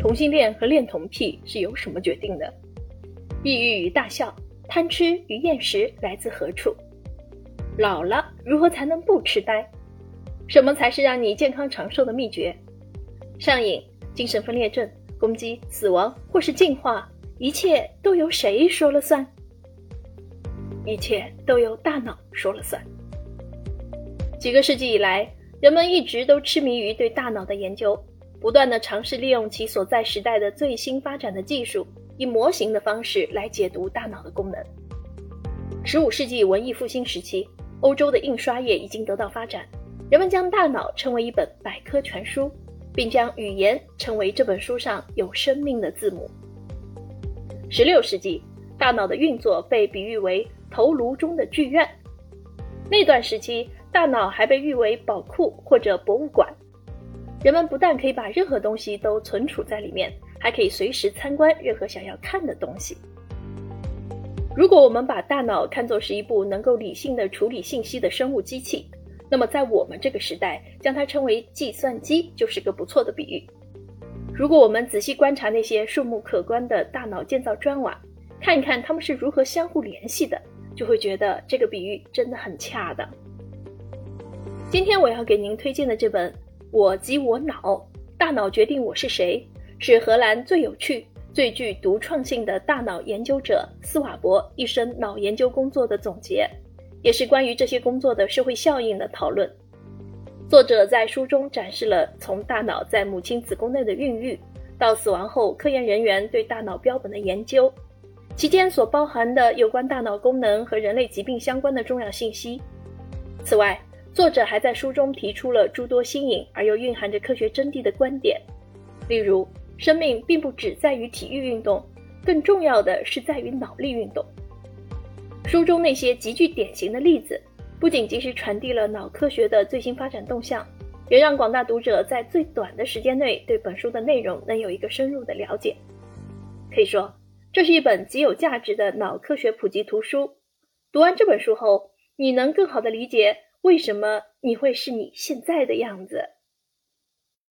同性恋和恋童癖是由什么决定的？抑郁与大笑，贪吃与厌食来自何处？老了如何才能不痴呆？什么才是让你健康长寿的秘诀？上瘾、精神分裂症、攻击、死亡或是进化，一切都由谁说了算？一切都由大脑说了算。几个世纪以来，人们一直都痴迷于对大脑的研究，不断的尝试利用其所在时代的最新发展的技术，以模型的方式来解读大脑的功能。十五世纪文艺复兴时期，欧洲的印刷业已经得到发展，人们将大脑称为一本百科全书，并将语言称为这本书上有生命的字母。十六世纪，大脑的运作被比喻为。头颅中的剧院，那段时期，大脑还被誉为宝库或者博物馆。人们不但可以把任何东西都存储在里面，还可以随时参观任何想要看的东西。如果我们把大脑看作是一部能够理性的处理信息的生物机器，那么在我们这个时代，将它称为计算机就是个不错的比喻。如果我们仔细观察那些数目可观的大脑建造砖瓦，看一看它们是如何相互联系的。就会觉得这个比喻真的很恰当。今天我要给您推荐的这本《我即我脑：大脑决定我是谁》，是荷兰最有趣、最具独创性的大脑研究者斯瓦伯一生脑研究工作的总结，也是关于这些工作的社会效应的讨论。作者在书中展示了从大脑在母亲子宫内的孕育，到死亡后科研人员对大脑标本的研究。其间所包含的有关大脑功能和人类疾病相关的重要信息。此外，作者还在书中提出了诸多新颖而又蕴含着科学真谛的观点，例如，生命并不只在于体育运动，更重要的是在于脑力运动。书中那些极具典型的例子，不仅及时传递了脑科学的最新发展动向，也让广大读者在最短的时间内对本书的内容能有一个深入的了解。可以说。这是一本极有价值的脑科学普及图书。读完这本书后，你能更好地理解为什么你会是你现在的样子。